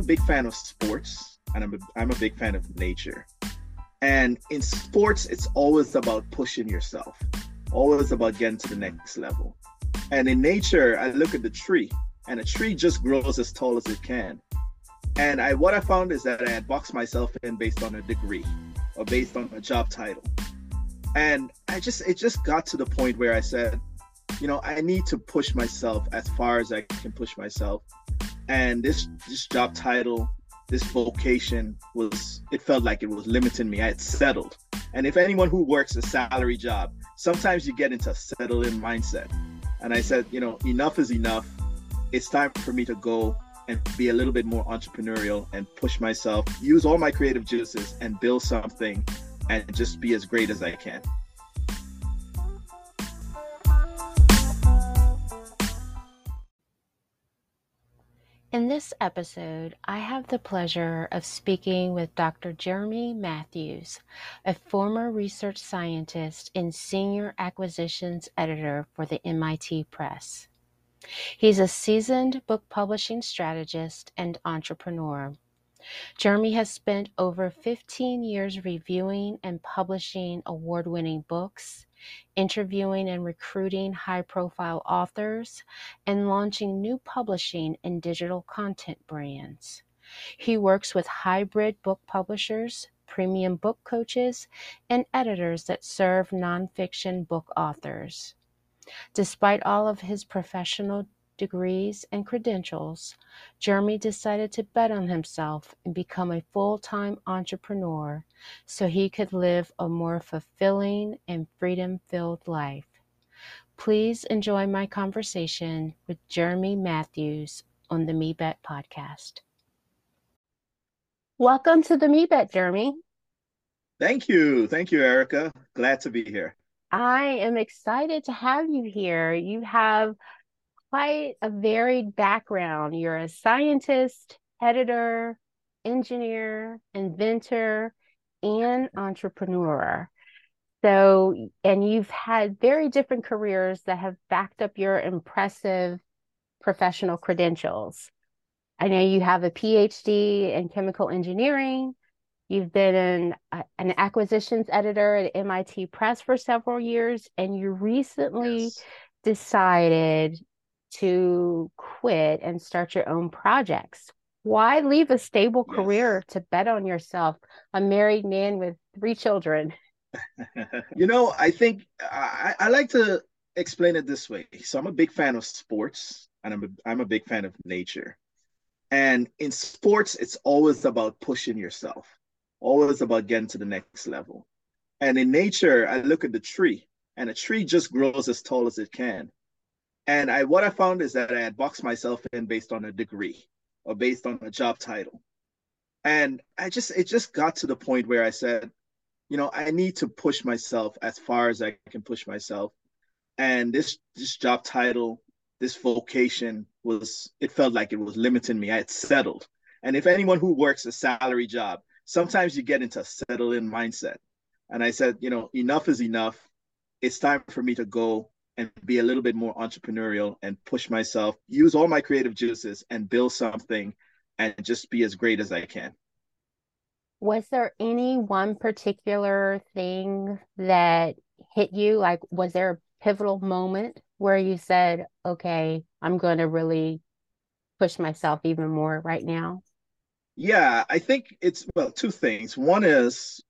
a big fan of sports and I'm a, I'm a big fan of nature. And in sports, it's always about pushing yourself, always about getting to the next level. And in nature, I look at the tree, and a tree just grows as tall as it can. And I what I found is that I had boxed myself in based on a degree or based on a job title. And I just it just got to the point where I said, you know, I need to push myself as far as I can push myself. And this this job title, this vocation was it felt like it was limiting me. I had settled. And if anyone who works a salary job, sometimes you get into a settle in mindset. And I said, you know, enough is enough. It's time for me to go and be a little bit more entrepreneurial and push myself, use all my creative juices and build something and just be as great as I can. In this episode, I have the pleasure of speaking with Dr. Jermey Matthews, a former research scientist and senior acquisitions editor for the MIT Press. He's a seasoned book publishing strategist and entrepreneur. Jermey has spent over 15 years reviewing and publishing award winning books, interviewing and recruiting high profile authors, and launching new publishing and digital content brands. He works with hybrid book publishers, premium book coaches, and editors that serve nonfiction book authors. Despite all of his professional degrees and credentials, Jermey decided to bet on himself and become a full time entrepreneur so he could live a more fulfilling and freedom filled life. Please enjoy my conversation with Jermey Matthews on the MeBet podcast. Welcome to the MeBet, Jermey. Thank you. Thank you, Erica. Glad to be here. I am excited to have you here. You have quite a varied background. You're a scientist, editor, engineer, inventor, and entrepreneur. So, and you've had very different careers that have backed up your impressive professional credentials. I know you have a PhD in chemical engineering. You've been an, uh, an acquisitions editor at MIT Press for several years, and you recently yes. decided to quit and start your own projects. Why leave a stable yes. career to bet on yourself? A married man with three children. you know, I think I, I like to explain it this way. So I'm a big fan of sports and I'm a, I'm a big fan of nature. And in sports, it's always about pushing yourself, always about getting to the next level. And in nature, I look at the tree, and a tree just grows as tall as it can. And I what I found is that I had boxed myself in based on a degree or based on a job title. And I just it just got to the point where I said, you know, I need to push myself as far as I can push myself. And this this job title, this vocation was it felt like it was limiting me. I had settled. And if anyone who works a salary job, sometimes you get into a settle in mindset. And I said, you know, enough is enough. It's time for me to go and be a little bit more entrepreneurial and push myself, use all my creative juices and build something and just be as great as I can. Was there any one particular thing that hit you? Like, was there a pivotal moment where you said, okay, I'm going to really push myself even more right now? Yeah, I think it's, well, two things. One is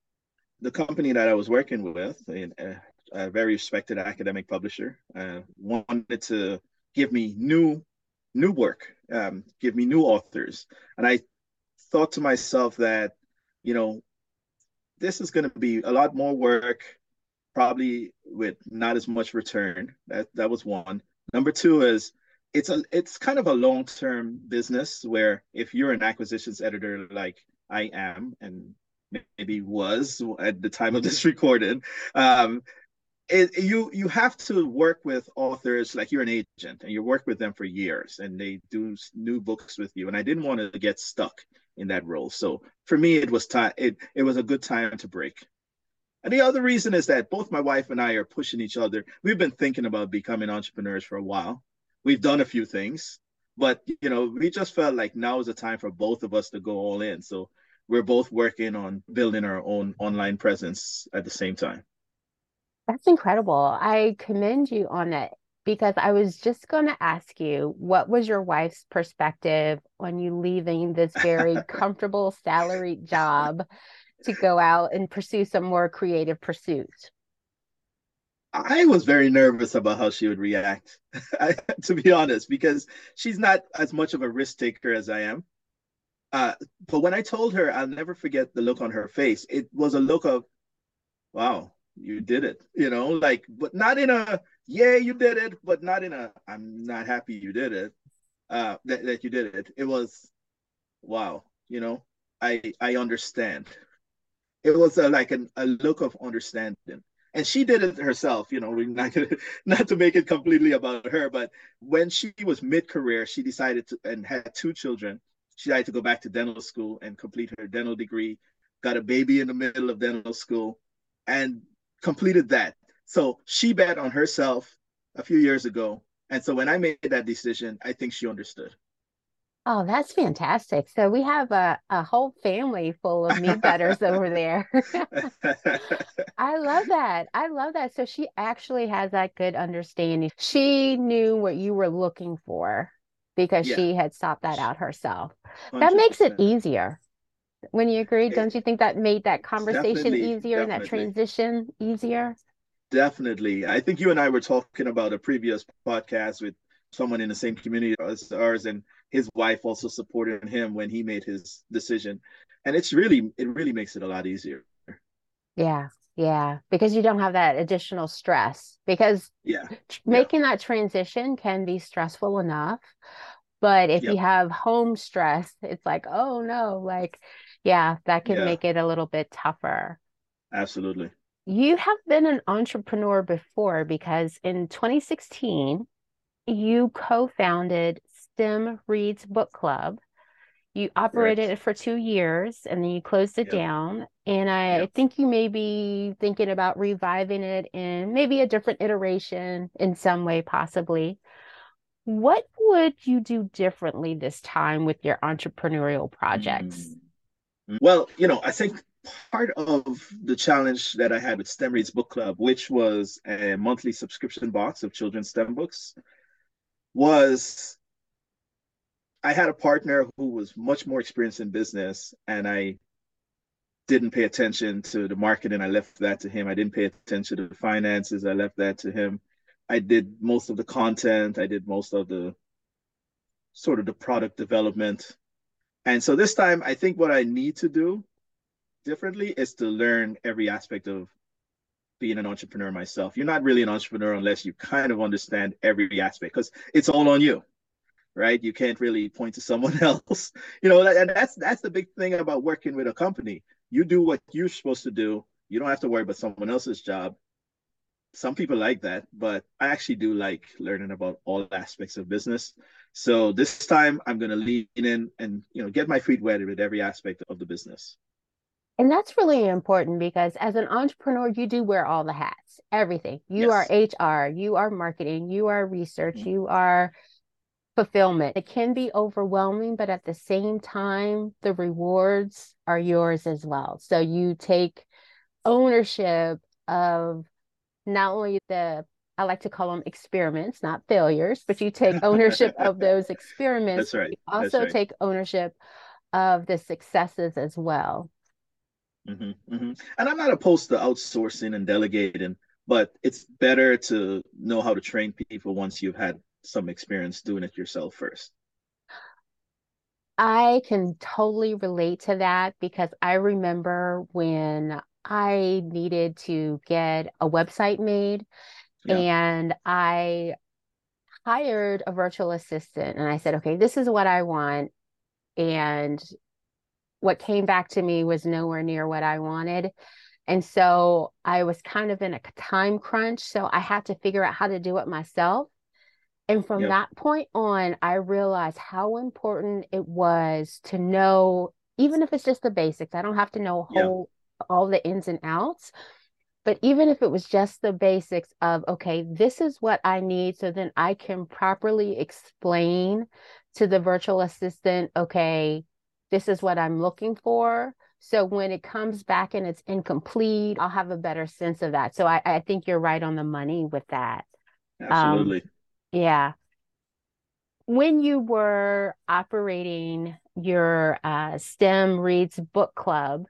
the company that I was working with, uh, a very respected academic publisher, uh, wanted to give me new new work, um, give me new authors, and I thought to myself that you know this is going to be a lot more work, probably with not as much return. That that was one. Number two is it's a it's kind of a long term business where if you're an acquisitions editor like I am and maybe was at the time of this recording, um, it, you you have to work with authors like you're an agent and you work with them for years and they do new books with you. And i didn't want to get stuck in that role. So for me it was time it, it was a good time to break. And the other reason is that both my wife and i are pushing each other. We've been thinking about becoming entrepreneurs for a while. We've done a few things But you know, we just felt like now is the time for both of us to go all in. So we're both working on building our own online presence at the same time. That's incredible. I commend you on it because I was just going to ask you what was your wife's perspective on you leaving this very comfortable salaried job to go out and pursue some more creative pursuits? I was very nervous about how she would react, to be honest, because she's not as much of a risk taker as I am. Uh, but when I told her, I'll never forget the look on her face. It was a look of, wow, you did it, you know, like, but not in a, yeah, you did it, but not in a, I'm not happy you did it, uh, that, that you did it. It was, wow, you know, I, I understand. It was a, like an, a look of understanding and she did it herself you know not, not to make it completely about her but when she was mid-career she decided to and had two children she decided to go back to dental school and complete her dental degree got a baby in the middle of dental school and completed that so she bet on herself a few years ago and so when i made that decision i think she understood Oh, that's fantastic. So we have a, a whole family full of meat betters over there. I love that. I love that. So she actually has that good understanding. She knew what you were looking for because yeah. she had sought that out herself. 100%. That makes it easier. When you agree, eh, don't you think that made that conversation easier and that transition easier? Definitely. I think you and I were talking about a previous podcast with someone in the same community as ours and his wife also supported him when he made his decision and it's really it really makes it a lot easier yeah yeah because you don't have that additional stress because yeah making yeah. that transition can be stressful enough but if yep. you have home stress it's like oh no like yeah that can yeah. make it a little bit tougher absolutely you have been an entrepreneur before because in 2016 you co-founded STEM Reads Book Club. You operated right. it for two years and then you closed it yep. down. And I yep. think you may be thinking about reviving it in maybe a different iteration in some way, possibly. What would you do differently this time with your entrepreneurial projects? Mm. Well, you know, I think part of the challenge that I had with STEM Reads Book Club, which was a monthly subscription box of children's STEM books, was I had a partner who was much more experienced in business, and I didn't pay attention to the marketing. I left that to him. I didn't pay attention to the finances. I left that to him. I did most of the content. I did most of the sort of the product development. And so this time, I think what I need to do differently is to learn every aspect of being an entrepreneur myself. You're not really an entrepreneur unless you kind of understand every aspect because it's all on you right? You can't really point to someone else, you know. And that's that's the big thing about working with a company. You do what you're supposed to do. You don't have to worry about someone else's job. Some people like that, but I actually do like learning about all aspects of business. So this time I'm going to lean in and you know get my feet wet with every aspect of the business. And that's really important because as an entrepreneur, you do wear all the hats, everything. You yes. are HR, you are marketing, you are research, mm-hmm. you are fulfillment. It can be overwhelming, but at the same time, the rewards are yours as well. So you take ownership of not only the I like to call them experiments, not failures, but you take ownership of those experiments. That's right. You also right. take ownership of the successes as well. Mm-hmm, mm-hmm. And I'm not opposed to outsourcing and delegating, but it's better to know how to train people once you've had some experience doing it yourself first. I can totally relate to that because I remember when I needed to get a website made yeah. and I hired a virtual assistant and I said, okay, this is what I want. And what came back to me was nowhere near what I wanted. And so I was kind of in a time crunch. So I had to figure out how to do it myself. And from yep. that point on, I realized how important it was to know, even if it's just the basics, I don't have to know whole yep. all the ins and outs. But even if it was just the basics of, okay, this is what I need, so then I can properly explain to the virtual assistant, okay, this is what I'm looking for. So when it comes back and it's incomplete, I'll have a better sense of that. So I, I think you're right on the money with that. Absolutely. Um, yeah. When you were operating your uh, STEM Reads book club,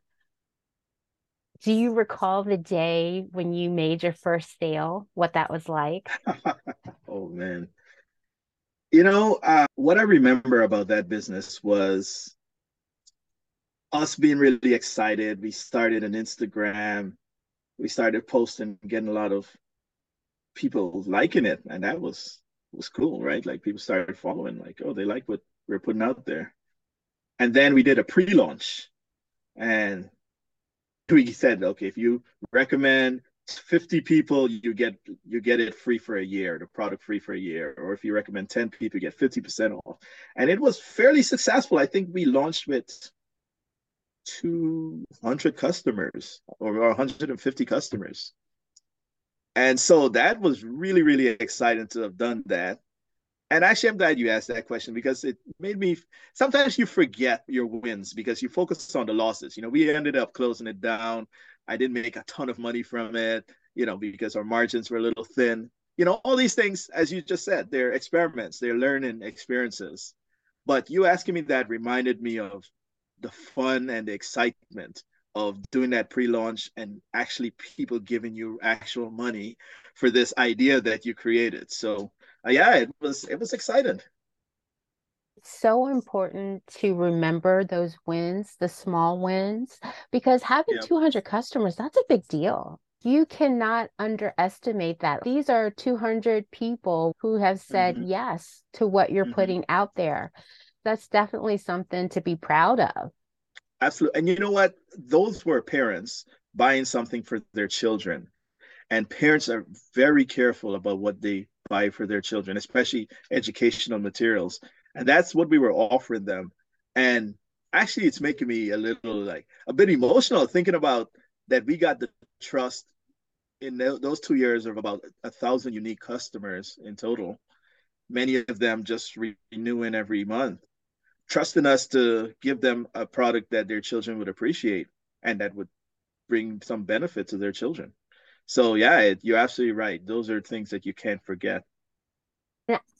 do you recall the day when you made your first sale? What that was like? oh man. You know, uh, what I remember about that business was us being really excited. We started an Instagram. We started posting, getting a lot of people liking it, and that was was cool, right? Like people started following, like, oh, they like what we're putting out there. And then we did a pre-launch, and we said, okay, if you recommend 50 people, you get you get it free for a year, the product free for a year. Or if you recommend 10 people, you get 50% off. And it was fairly successful. I think we launched with 200 customers or 150 customers. And so that was really, really exciting to have done that. And actually, I'm glad you asked that question because it made me. Sometimes you forget your wins because you focus on the losses. You know, we ended up closing it down. I didn't make a ton of money from it, you know, because our margins were a little thin. You know, all these things, as you just said, they're experiments, they're learning experiences. But you asking me that reminded me of the fun and the excitement of doing that pre-launch and actually people giving you actual money for this idea that you created. So uh, yeah, it was it was exciting. It's so important to remember those wins, the small wins, because having yeah. 200 customers, that's a big deal. You cannot underestimate that. These are 200 people who have said mm-hmm. yes to what you're mm-hmm. putting out there. That's definitely something to be proud of. Absolutely. And you know what? Those were parents buying something for their children. And parents are very careful about what they buy for their children, especially educational materials. And that's what we were offering them. And actually, it's making me a little like a bit emotional thinking about that we got the trust in those two years of about a thousand unique customers in total, many of them just renewing every month, trusting us to give them a product that their children would appreciate and that would bring some benefit to their children. So yeah, it, you're absolutely right. Those are things that you can't forget.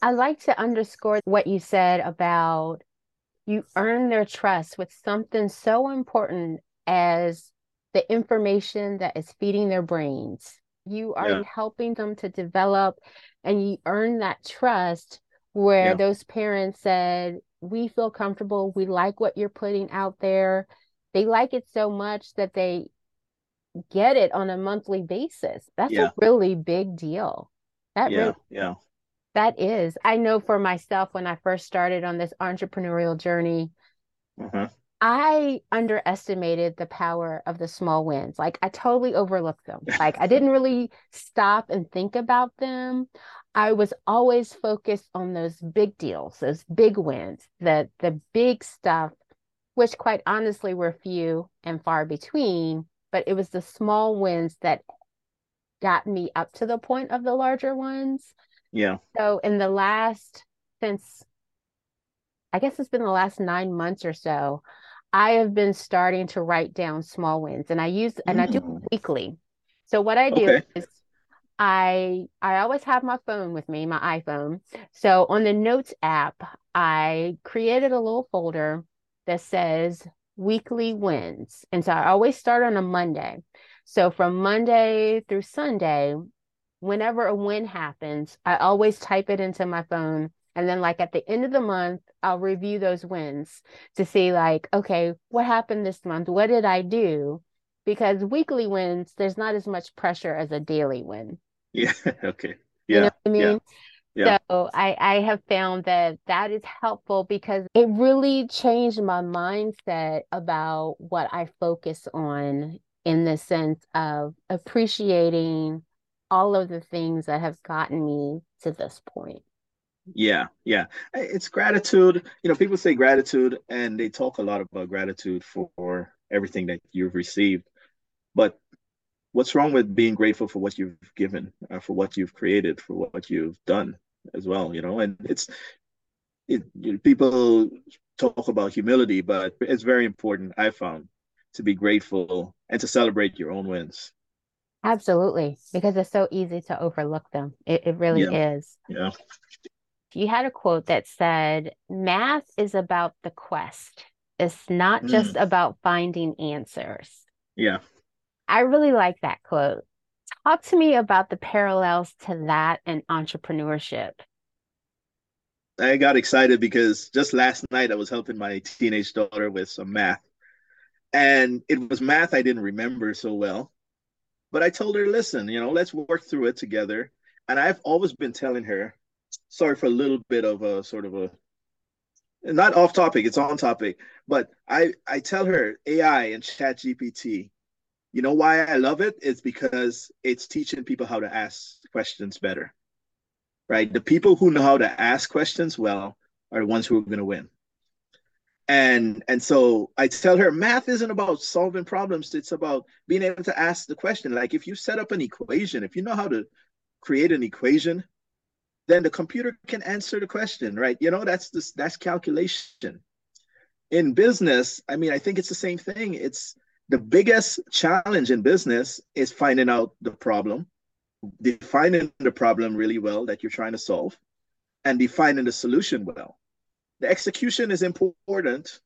I like to underscore what you said about you earn their trust with something so important as the information that is feeding their brains. You are yeah. helping them to develop and you earn that trust where yeah. those parents said, We feel comfortable. We like what you're putting out there. They like it so much that they get it on a monthly basis. That's yeah. a really big deal. That yeah, really, yeah. That is. I know for myself when I first started on this entrepreneurial journey, uh-huh. I underestimated the power of the small wins. Like I totally overlooked them. Like I didn't really stop and think about them. I was always focused on those big deals, those big wins, the the big stuff, which quite honestly were few and far between but it was the small wins that got me up to the point of the larger ones. Yeah. So in the last since I guess it's been the last 9 months or so, I have been starting to write down small wins and I use and mm. I do mm. weekly. So what I do okay. is I I always have my phone with me, my iPhone. So on the notes app, I created a little folder that says weekly wins. And so I always start on a Monday. So from Monday through Sunday, whenever a win happens, I always type it into my phone. And then, like at the end of the month, I'll review those wins to see, like, okay, what happened this month? What did I do? Because weekly wins, there's not as much pressure as a daily win. Yeah. Okay. Yeah. You know I mean? Yeah. Yeah. So I, I have found that that is helpful because it really changed my mindset about what I focus on in the sense of appreciating all of the things that have gotten me to this point. Yeah, yeah. It's gratitude. You know, people say gratitude and they talk a lot about gratitude for everything that you've received. But what's wrong with being grateful for what you've given, uh, for what you've created, for what you've done as well? You know, and it's it, you know, people talk about humility, but it's very important, I found, to be grateful and to celebrate your own wins. Absolutely, because it's so easy to overlook them. It, it really Yeah. is. Yeah. You had a quote that said, Math is about the quest, it's not just Mm, about finding answers. yeah. I really like that quote. Talk to me about the parallels to that and entrepreneurship. I got excited because just last night I was helping my teenage daughter with some math. And it was math I didn't remember so well. But I told her, listen, you know, let's work through it together. And I've always been telling her, sorry for a little bit of a sort of a not off topic, it's on topic, but I I tell her AI and Chat GPT, you know why I love it? It's because it's teaching people how to ask questions better, right? The people who know how to ask questions well are the ones who are going to win. And and so I tell her math isn't about solving problems, it's about being able to ask the question. Like if you set up an equation, if you know how to create an equation, then the computer can answer the question, right? You know, that's this that's calculation. In business, I mean, I think it's the same thing. It's the biggest challenge in business is finding out the problem, defining the problem really well that you're trying to solve, and defining the solution well. The execution is important,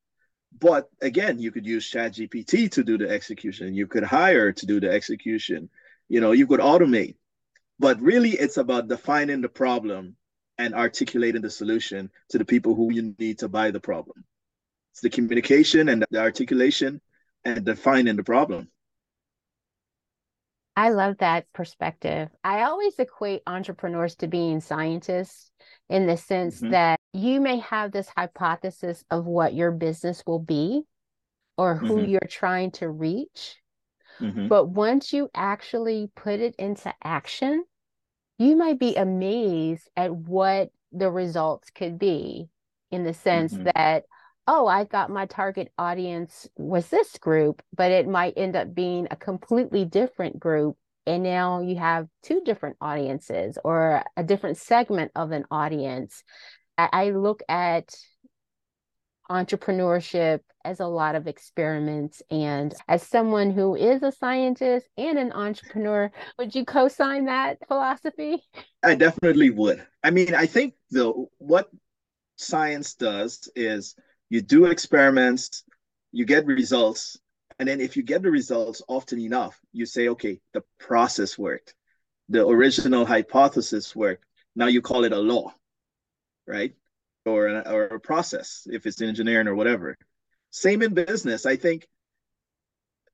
but again, you could use ChatGPT to do the execution. You could hire to do the execution. You know, you could automate but really, it's about defining the problem and articulating the solution to the people who you need to buy the problem. It's the communication and the articulation and defining the problem. I love that perspective. I always equate entrepreneurs to being scientists in the sense hmm that you may have this hypothesis of what your business will be or who hmm you're trying to reach. hmm But once you actually put it into action, you might be amazed at what the results could be in the sense hmm that, oh, I thought my target audience was this group, but it might end up being a completely different group. And now you have two different audiences or a different segment of an audience. I, I look at entrepreneurship as a lot of experiments. And as someone who is a scientist and an entrepreneur, would you co sign that philosophy? I definitely would. I mean, I think the what science does is you do experiments, you get results, and then if you get the results often enough, you say, okay, the process worked, the original hypothesis worked. Now you call it a law, right? Or a, or a process if it's engineering or whatever. Same in business. I think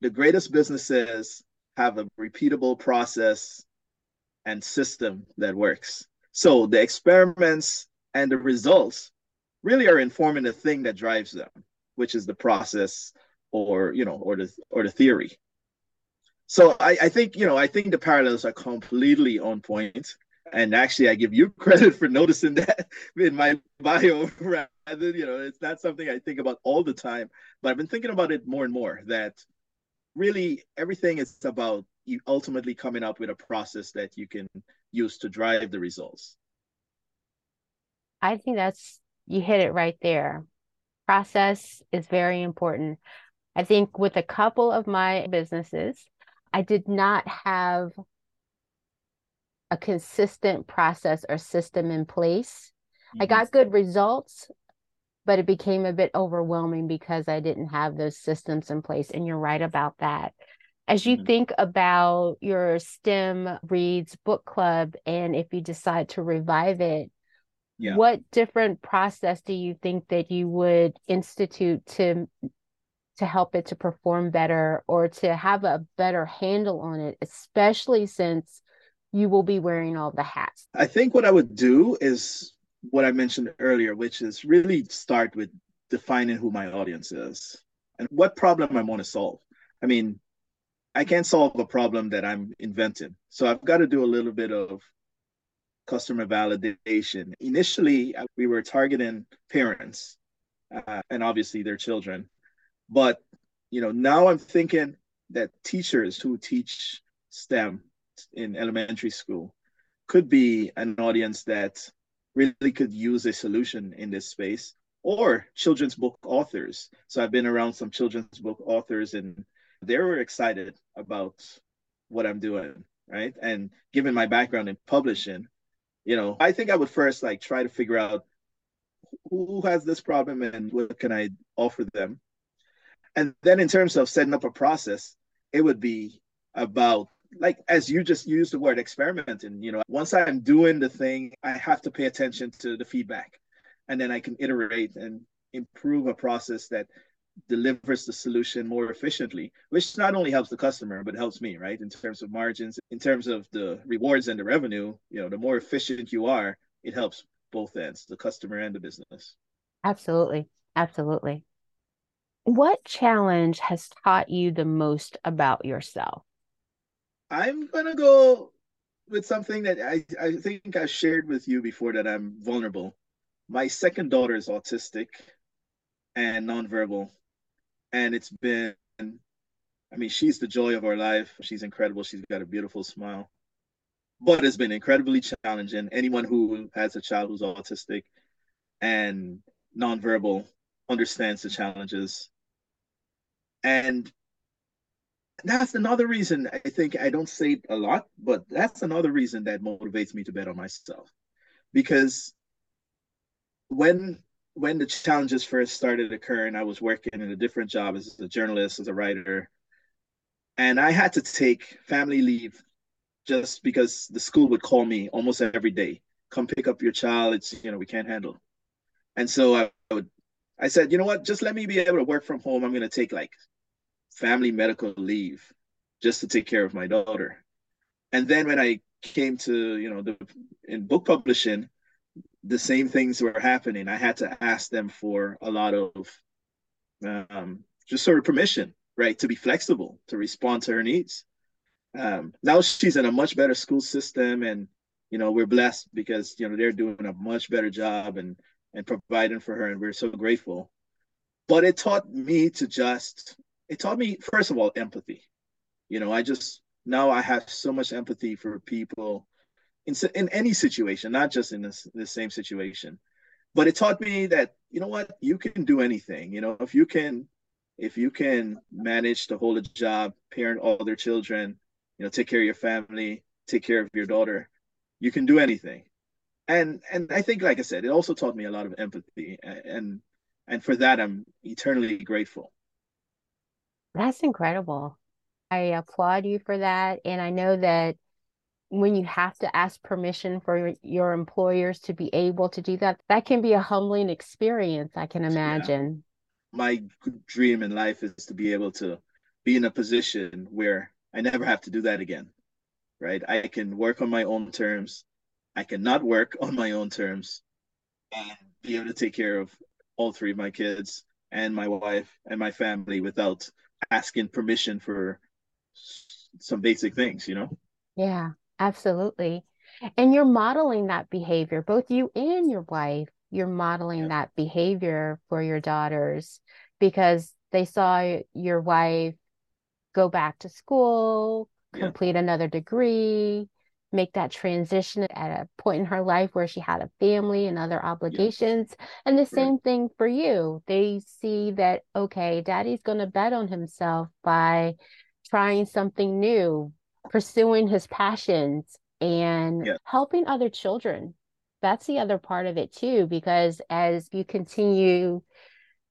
the greatest businesses have a repeatable process and system that works. So the experiments and the results really are informing the thing that drives them, which is the process or you know or the or the theory. So I, I think you know I think the parallels are completely on point. And actually, I give you credit for noticing that in my bio. Rather, you know, it's not something I think about all the time, but I've been thinking about it more and more. That really everything is about you ultimately coming up with a process that you can use to drive the results. I think that's, you hit it right there. Process is very important. I think with a couple of my businesses, I did not have a consistent process or system in place. I Mm-hmm. got good results, but it became a bit overwhelming because I didn't have those systems in place. And you're right about that. As you Mm-hmm. think about your STEM Reads book club, and if you decide to revive it, Yeah. what different process do you think that you would institute to to help it to perform better or to have a better handle on it, especially since you will be wearing all the hats? I think what I would do is what I mentioned earlier, which is really start with defining who my audience is and what problem I want to solve. I mean, I can't solve a problem that I'm inventing. So I've got to do a little bit of customer validation. Initially, uh, we were targeting parents uh, and obviously their children. But, you know, now I'm thinking that teachers who teach STEM in elementary school could be an audience that really could use a solution in this space or children's book authors. So I've been around some children's book authors and they were excited about what I'm doing, right? And given my background in publishing, you know, I think I would first like try to figure out who has this problem and what can I offer them. And then in terms of setting up a process, it would be about like as you just used the word experimenting, you know, once I'm doing the thing, I have to pay attention to the feedback. And then I can iterate and improve a process that delivers the solution more efficiently, which not only helps the customer, but helps me, right? In terms of margins, in terms of the rewards and the revenue, you know, the more efficient you are, it helps both ends, the customer and the business. Absolutely. Absolutely. What challenge has taught you the most about yourself? I'm gonna go with something that I, I think I shared with you before that I'm vulnerable. My second daughter is autistic and nonverbal. And it's been, I mean, she's the joy of our life. She's incredible. She's got a beautiful smile. But it's been incredibly challenging. Anyone who has a child who's autistic and nonverbal understands the challenges. And that's another reason I think I don't say a lot, but that's another reason that motivates me to bet on myself. Because when when the challenges first started occurring, I was working in a different job as a journalist, as a writer, and I had to take family leave just because the school would call me almost every day, come pick up your child. It's you know we can't handle, and so I would, I said, you know what, just let me be able to work from home. I'm going to take like family medical leave just to take care of my daughter, and then when I came to you know the in book publishing the same things were happening. I had to ask them for a lot of um, just sort of permission, right, to be flexible, to respond to her needs. Um, now she's in a much better school system, and you know we're blessed because you know they're doing a much better job and and providing for her, and we're so grateful. But it taught me to just it taught me first of all empathy. You know, I just now I have so much empathy for people in, in any situation, not just in this, this same situation. But it taught me that, you know what, you can do anything. You know, if you can, if you can manage to hold a job, parent all their children, you know, take care of your family, take care of your daughter, you can do anything. And and I think, like I said, it also taught me a lot of empathy, and and for that I'm eternally grateful. That's incredible. I applaud you for that, and I know that when you have to ask permission for your employers to be able to do that, that can be a humbling experience, I can imagine. Yeah. My dream in life is to be able to be in a position where I never have to do that again, right? I can work on my own terms. I cannot work on my own terms and be able to take care of all three of my kids and my wife and my family without asking permission for some basic things, you know? Yeah. Absolutely. And you're modeling that behavior, both you and your wife, you're modeling yeah. that behavior for your daughters because they saw your wife go back to school, yeah. complete another degree, make that transition at a point in her life where she had a family and other obligations. Yeah. And the same right. thing for you. They see that, okay, daddy's going to bet on himself by trying something new, pursuing his passions and yeah. helping other children. That's the other part of it too, because as you continue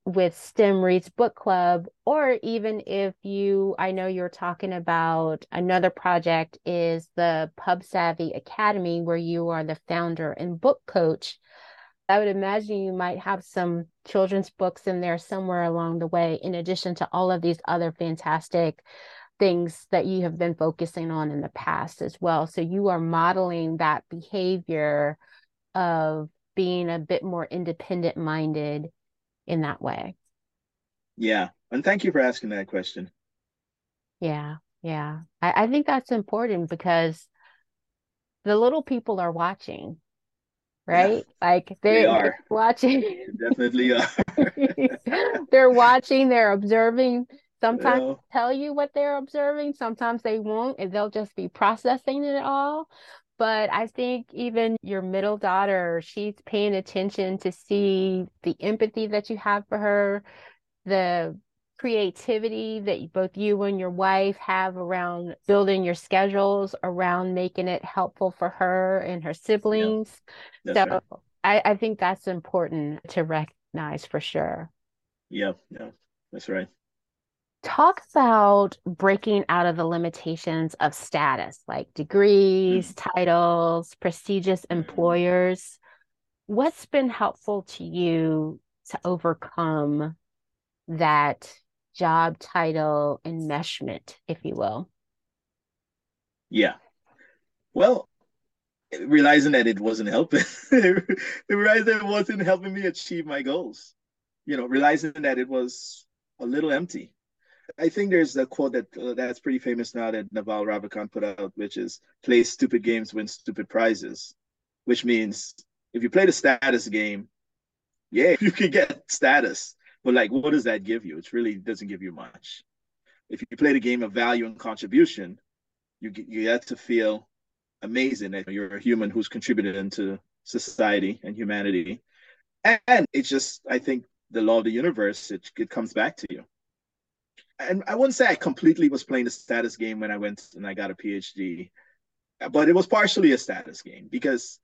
with STEM Reads Book Club, or even if you, I know you're talking about another project is the Pub Savvy Academy, where you are the founder and book coach. I would imagine you might have some children's books in there somewhere along the way, in addition to all of these other fantastic things that you have been focusing on in the past as well. So you are modeling that behavior of being a bit more independent minded in that way. Yeah. And thank you for asking that question. Yeah. Yeah. I, I think that's important because the little people are watching, right? Yeah, like they, they are watching. They definitely are. they're watching, they're observing Sometimes yeah. tell you what they're observing, sometimes they won't, and they'll just be processing it all. but I think even your middle daughter, she's paying attention to see the empathy that you have for her, the creativity that both you and your wife have around building your schedules around making it helpful for her and her siblings. Yeah, so right. I, I think that's important to recognize for sure. Yeah, yeah, that's right. Talk about breaking out of the limitations of status, like degrees, mm-hmm. titles, prestigious employers. What's been helpful to you to overcome that job title enmeshment, if you will? Yeah. Well, realizing that it wasn't helping, realizing that it wasn't helping me achieve my goals. You know, realizing that it was a little empty. I think there's a quote that uh, that's pretty famous now that Naval Ravikant put out, which is "Play stupid games, win stupid prizes," which means if you play the status game, yeah, you can get status, but like, what does that give you? It really doesn't give you much. If you play the game of value and contribution, you you get to feel amazing that you're a human who's contributed into society and humanity. And it's just, I think, the law of the universe. It it comes back to you. And I wouldn't say I completely was playing the status game when I went and I got a PhD, but it was partially a status game because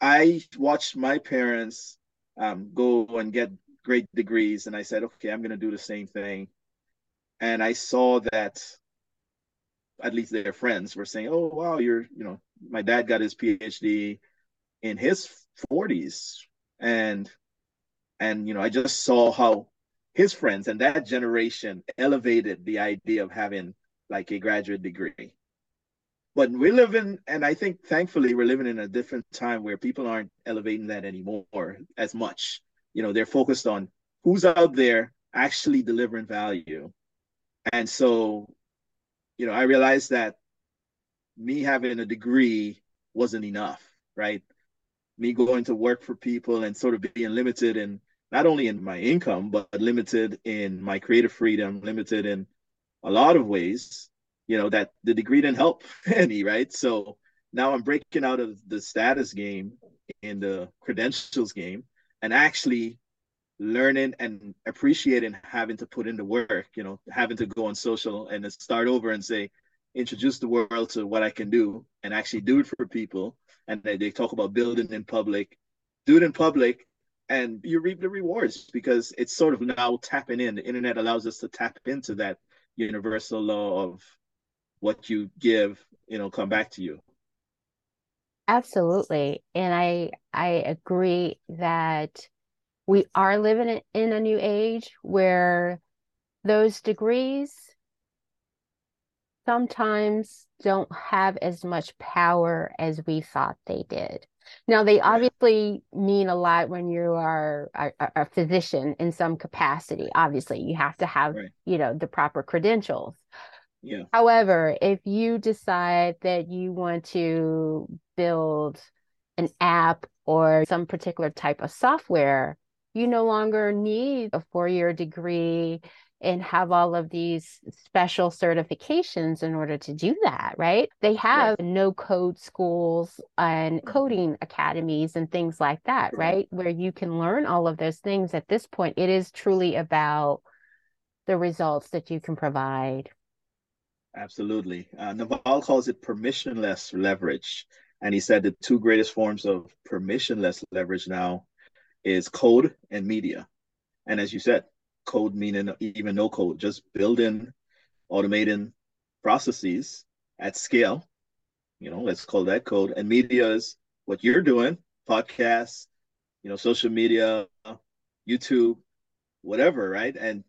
I watched my parents um, go and get great degrees and I said, okay, I'm going to do the same thing. And I saw that at least their friends were saying, oh, wow, you're, you know, my dad got his PhD in his 40s. And, and, you know, I just saw how his friends and that generation elevated the idea of having like a graduate degree. But we live in, and I think thankfully we're living in a different time where people aren't elevating that anymore as much. You know they're focused on who's out there actually delivering value. And so you know i realized that me having a degree wasn't enough right? Me going to work for people and sort of being limited in not only in my income but limited in my creative freedom limited in a lot of ways you know that the degree didn't help any right so now i'm breaking out of the status game in the credentials game and actually learning and appreciating having to put in the work, you know, having to go on social and start over and say, introduce the world to what I can do and actually do it for people. And they, they talk about building in public, do it in public, and you reap the rewards because it's sort of now tapping in. The internet allows us to tap into that universal law of what you give, you know, come back to you. Absolutely. And I I agree that we are living in a new age where those degrees sometimes don't have as much power as we thought they did. Now, they obviously mean a lot when you are a, a physician in some capacity. Obviously, you have to have, right. you know, the proper credentials. Yeah. However, if you decide that you want to build an app or some particular type of software, you no longer need a four year degree and have all of these special certifications in order to do that, right? They have right. no code schools and mm-hmm. coding academies and things like that, right. right? Where you can learn all of those things. At this point, it is truly about the results that you can provide. Absolutely. Uh, Naval calls it permissionless leverage. And he said the two greatest forms of permissionless leverage now is code and media. And as you said, code meaning even no code, just building, automating processes at scale. You know, let's call that code. And media is what you're doing, podcasts, you know, social media, YouTube, whatever, right? And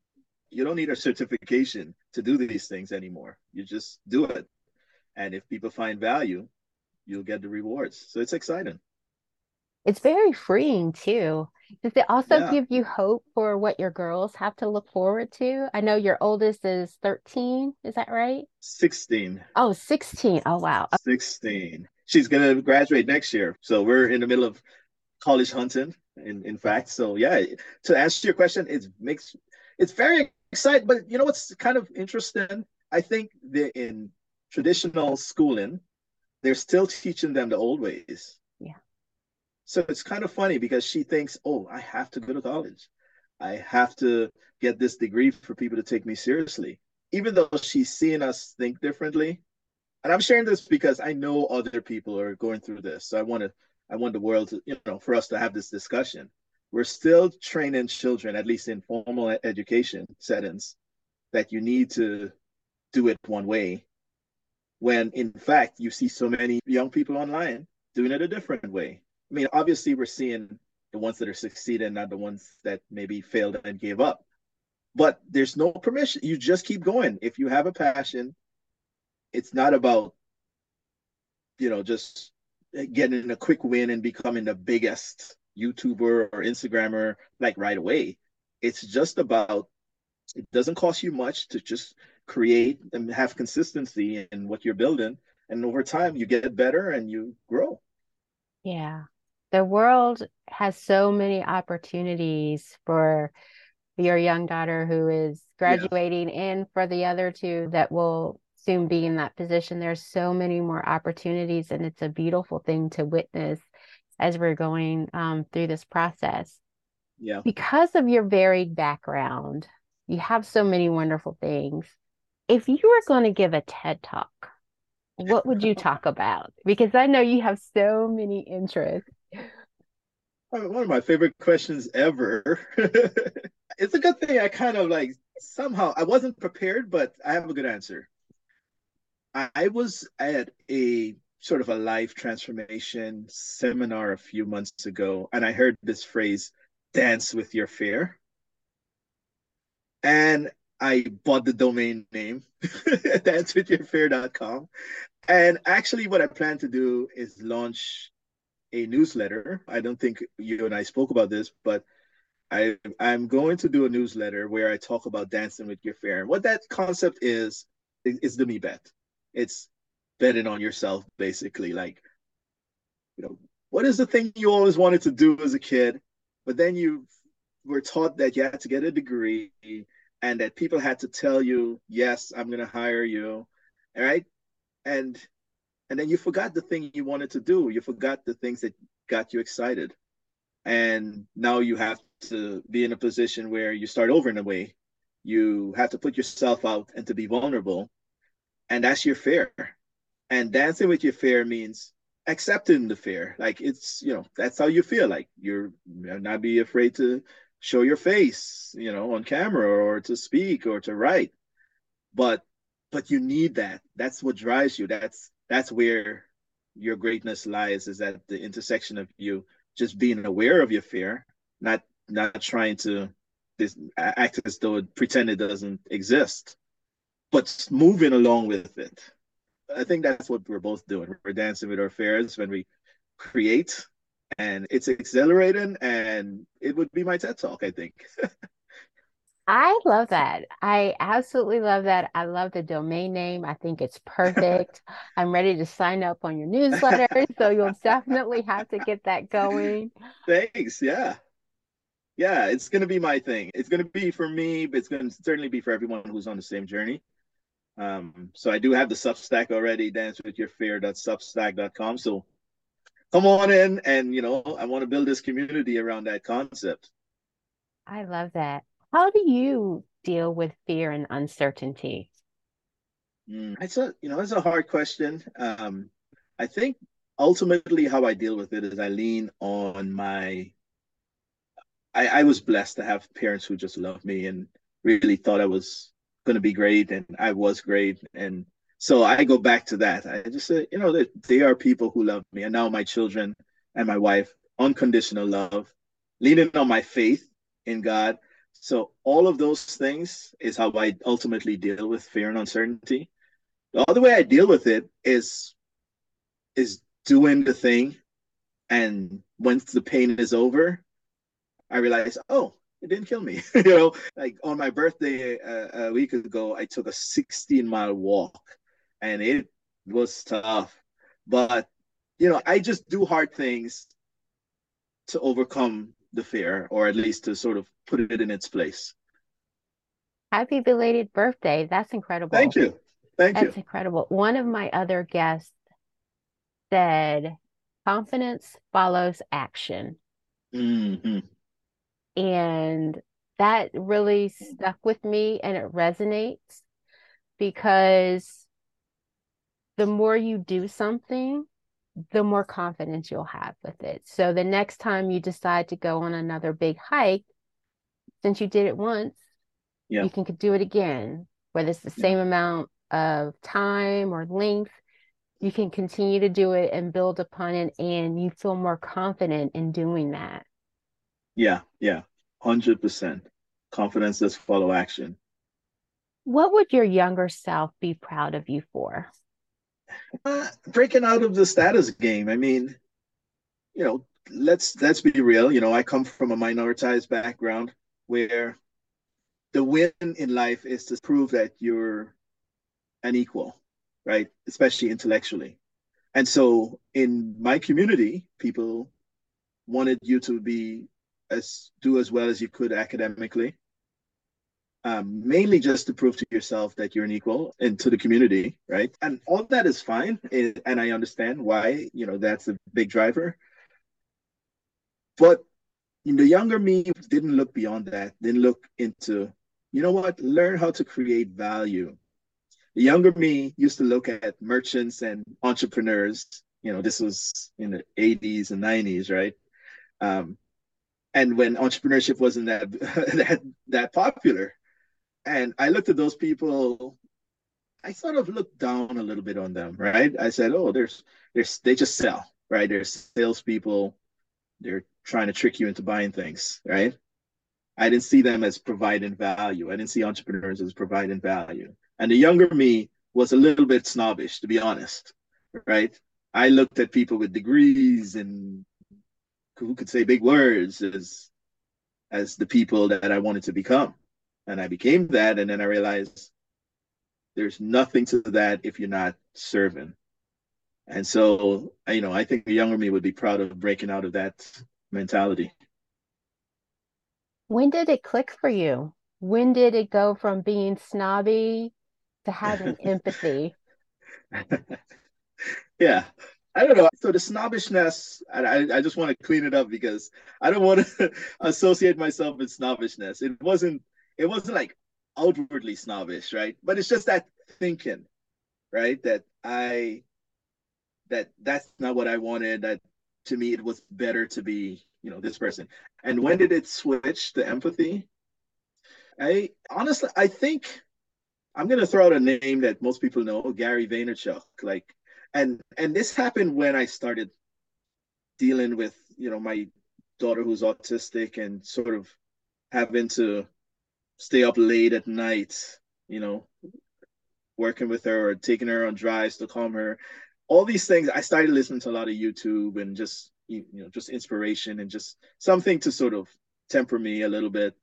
you don't need a certification to do these things anymore. You just do it. And if people find value, you'll get the rewards. So it's exciting it's very freeing too. Does it also yeah. give you hope for what your girls have to look forward to? I know your oldest is 13, is that right? 16. Oh, 16. Oh, wow. 16. She's going to graduate next year. So we're in the middle of college hunting, in, in fact. So, yeah, to answer your question, it makes it's very exciting. But you know what's kind of interesting? I think that in traditional schooling, they're still teaching them the old ways. So it's kind of funny because she thinks, oh, I have to go to college. I have to get this degree for people to take me seriously. Even though she's seeing us think differently. And I'm sharing this because I know other people are going through this. So I want to I want the world to, you know, for us to have this discussion. We're still training children, at least in formal education settings, that you need to do it one way. When in fact, you see so many young people online doing it a different way. I mean, obviously, we're seeing the ones that are succeeding, not the ones that maybe failed and gave up. But there's no permission. You just keep going. If you have a passion, it's not about, you know, just getting a quick win and becoming the biggest YouTuber or Instagrammer like right away. It's just about it doesn't cost you much to just create and have consistency in what you're building. And over time you get better and you grow. Yeah. The world has so many opportunities for your young daughter who is graduating yeah. and for the other two that will soon be in that position. There's so many more opportunities, and it's a beautiful thing to witness as we're going um, through this process. Yeah. Because of your varied background, you have so many wonderful things. If you were going to give a TED talk, what would you talk about? Because I know you have so many interests. One of my favorite questions ever. it's a good thing I kind of like somehow I wasn't prepared, but I have a good answer. I was at a sort of a life transformation seminar a few months ago, and I heard this phrase, dance with your fear. And I bought the domain name, dancewithyourfear.com. And actually, what I plan to do is launch a newsletter. I don't think you and I spoke about this, but I, I'm going to do a newsletter where I talk about dancing with your fear. And what that concept is, is the me bet. It's betting on yourself, basically. Like, you know, what is the thing you always wanted to do as a kid, but then you were taught that you had to get a degree and that people had to tell you, yes, I'm going to hire you. All right. And, and then you forgot the thing you wanted to do. You forgot the things that got you excited. And now you have to be in a position where you start over in a way. You have to put yourself out and to be vulnerable and that's your fear. And dancing with your fear means accepting the fear. Like it's, you know, that's how you feel. Like you're not be afraid to show your face, you know, on camera or to speak or to write. But but you need that. That's what drives you. That's that's where your greatness lies is at the intersection of you just being aware of your fear, not not trying to this act as though it pretend it doesn't exist but moving along with it. I think that's what we're both doing. We're dancing with our fears when we create, and it's exhilarating. And it would be my TED talk, I think. I love that. I absolutely love that. I love the domain name. I think it's perfect. I'm ready to sign up on your newsletter. so you'll definitely have to get that going. Thanks. Yeah. Yeah, it's going to be my thing. It's going to be for me, but it's going to certainly be for everyone who's on the same journey. Um, so I do have the Substack already, dancewithyourfear.substack.com. So come on in and you know, I want to build this community around that concept. I love that. How do you deal with fear and uncertainty? Mm, it's a you know, it's a hard question. Um, I think ultimately how I deal with it is I lean on my I, I was blessed to have parents who just loved me and really thought I was going to be great and I was great. And so I go back to that. I just say, you know, they, they are people who love me. And now my children and my wife, unconditional love, leaning on my faith in God. So all of those things is how I ultimately deal with fear and uncertainty. The other way I deal with it is is doing the thing and once the pain is over, I realize, oh, it didn't kill me. you know, like on my birthday uh, a week ago, I took a 16 mile walk and it was tough. But, you know, I just do hard things to overcome the fear or at least to sort of put it in its place. Happy belated birthday. That's incredible. Thank you. Thank That's you. incredible. One of my other guests said, confidence follows action. Mm-hmm. And that really stuck with me and it resonates because the more you do something, the more confidence you'll have with it. So the next time you decide to go on another big hike, since you did it once, yeah. you can do it again, whether it's the same amount of time or length. You can continue to do it and build upon it, and you feel more confident in doing that. Yeah, yeah, 100%. Confidence does follow action. What would your younger self be proud of you for? Uh, breaking out of the status game. I mean, you know, let's let's be real. You know, I come from a minoritized background where the win in life is to prove that you're an equal, right? Especially intellectually. And so in my community, people wanted you to be as do as well as you could academically um, mainly just to prove to yourself that you're an equal and to the community, right? And all that is fine, and I understand why you know that's a big driver. But the younger me didn't look beyond that. Didn't look into, you know what? Learn how to create value. The younger me used to look at merchants and entrepreneurs. You know, this was in the 80s and 90s, right? Um, and when entrepreneurship wasn't that that that popular and I looked at those people. I sort of looked down a little bit on them, right? I said, "Oh, there's, there's, they just sell, right? They're salespeople. They're trying to trick you into buying things, right?" I didn't see them as providing value. I didn't see entrepreneurs as providing value. And the younger me was a little bit snobbish, to be honest, right? I looked at people with degrees and who could say big words as as the people that I wanted to become and I became that. And then I realized there's nothing to that if you're not serving. And so, you know, I think the younger me would be proud of breaking out of that mentality. When did it click for you? When did it go from being snobby to having empathy? yeah. I don't know. So the snobbishness, I, I just want to clean it up because I don't want to associate myself with snobbishness. It wasn't it wasn't like outwardly snobbish, right? But it's just that thinking, right? That I that that's not what I wanted. That to me it was better to be, you know, this person. And when did it switch to empathy? I honestly I think I'm gonna throw out a name that most people know, Gary Vaynerchuk. Like and and this happened when I started dealing with, you know, my daughter who's autistic and sort of having to stay up late at night, you know, working with her or taking her on drives to calm her. All these things, I started listening to a lot of YouTube and just you know just inspiration and just something to sort of temper me a little bit.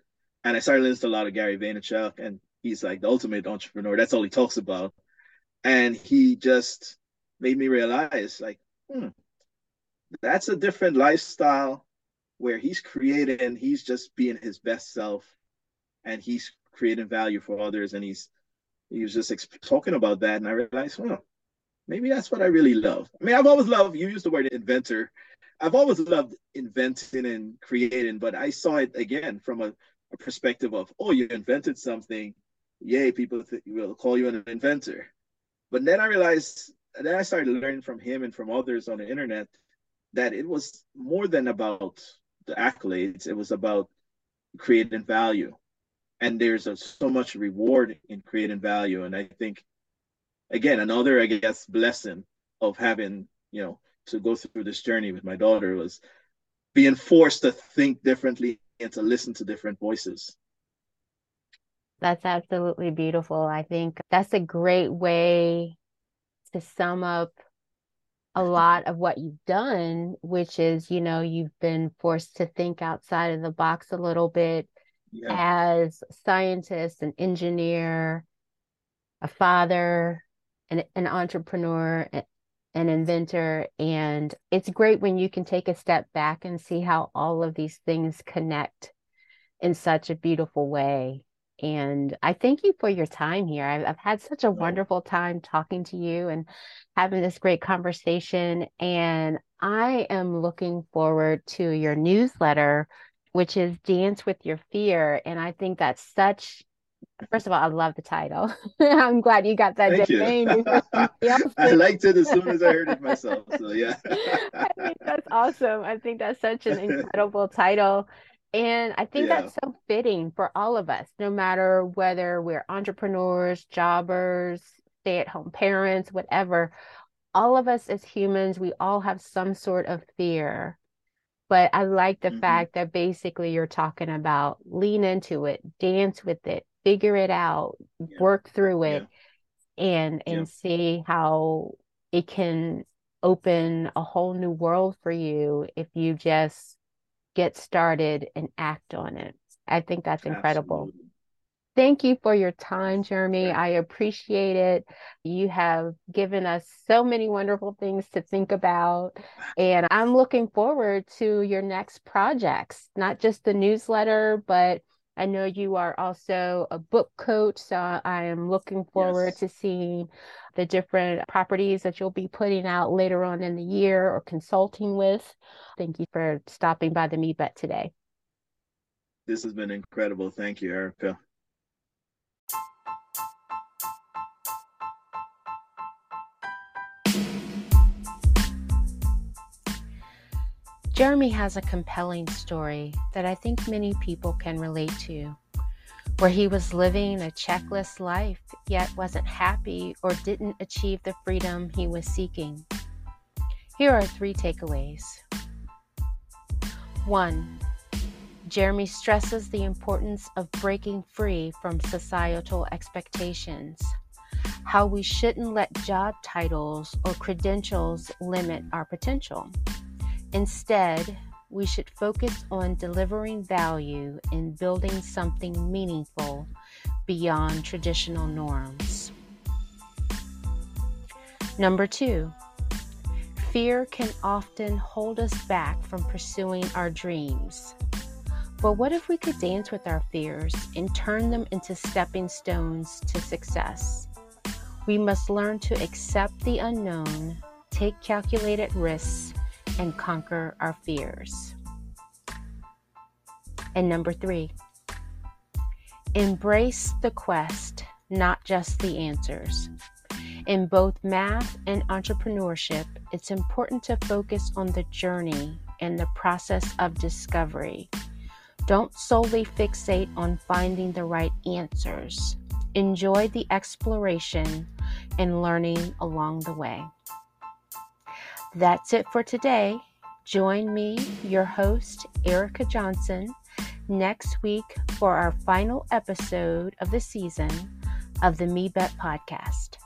And I started listening to a lot of Gary Vaynerchuk, and he's like the ultimate entrepreneur. That's all he talks about. And he just made me realize, like, hmm, that's a different lifestyle where he's creating, he's just being his best self and he's creating value for others and he's he was just talking about that and i realized well maybe that's what i really love. I mean i've always loved you used the word inventor. I've always loved inventing and creating but i saw it again from a, a perspective of oh you invented something. Yay people th- will call you an inventor. But then i realized then i started learning from him and from others on the internet that it was more than about the accolades. It was about creating value and there's a, so much reward in creating value. And i think again another i guess blessing of having you know to go through this journey with my daughter was being forced to think differently and to listen to different voices. That's absolutely beautiful. I think that's a great way to sum up a lot of what you've done which is you know you've been forced to think outside of the box a little bit yeah. as a scientist, an engineer, a father, an, an entrepreneur, an inventor. And it's great when you can take a step back and see how all of these things connect in such a beautiful way. And I thank you for your time here. I've, I've had such a wonderful time talking to you and having this great conversation. And I am looking forward to your newsletter, which is Dance with Your Fear. And I think that's such First of all, I love the title. I'm glad you got that Thank name. I liked it as soon as I heard it myself. So yeah. I think that's awesome. I think that's such an incredible title. And I think yeah. that's so fitting for all of us, no matter whether we're entrepreneurs, jobbers, stay at home parents, whatever. All of us as humans, we all have some sort of fear. But I like the mm-hmm. fact that basically you're talking about lean into it, dance with it, figure it out, yeah. work through it, yeah. and and yeah. see how it can open a whole new world for you if you just get started and act on it. I think that's incredible. Absolutely. Thank you for your time, Jermey. I appreciate it. You have given us so many wonderful things to think about. And I'm looking forward to your next projects, not just the newsletter, but I know you are also a book coach, so I am looking forward yes. to seeing the different properties that you'll be putting out later on in the year or consulting with. Thank you for stopping by the MeBet today. This has been incredible. Thank you, Erica. Jermey has a compelling story that I think many people can relate to, where he was living a checklist life yet wasn't happy or didn't achieve the freedom he was seeking. Here are three takeaways. One, Jermey stresses the importance of breaking free from societal expectations, how we shouldn't let job titles or credentials limit our potential. Instead, we should focus on delivering value and building something meaningful beyond traditional norms. Number two, fear can often hold us back from pursuing our dreams. But what if we could dance with our fears and turn them into stepping stones to success? We must learn to accept the unknown, take calculated risks, and conquer our fears. And number three, embrace the quest, not just the answers. In both math and entrepreneurship, it's important to focus on the journey and the process of discovery. Don't solely fixate on finding the right answers. Enjoy the exploration and learning along the way. That's it for today. Join me, your host, Erica Johnson, next week for our final episode of the season of the MeBet podcast.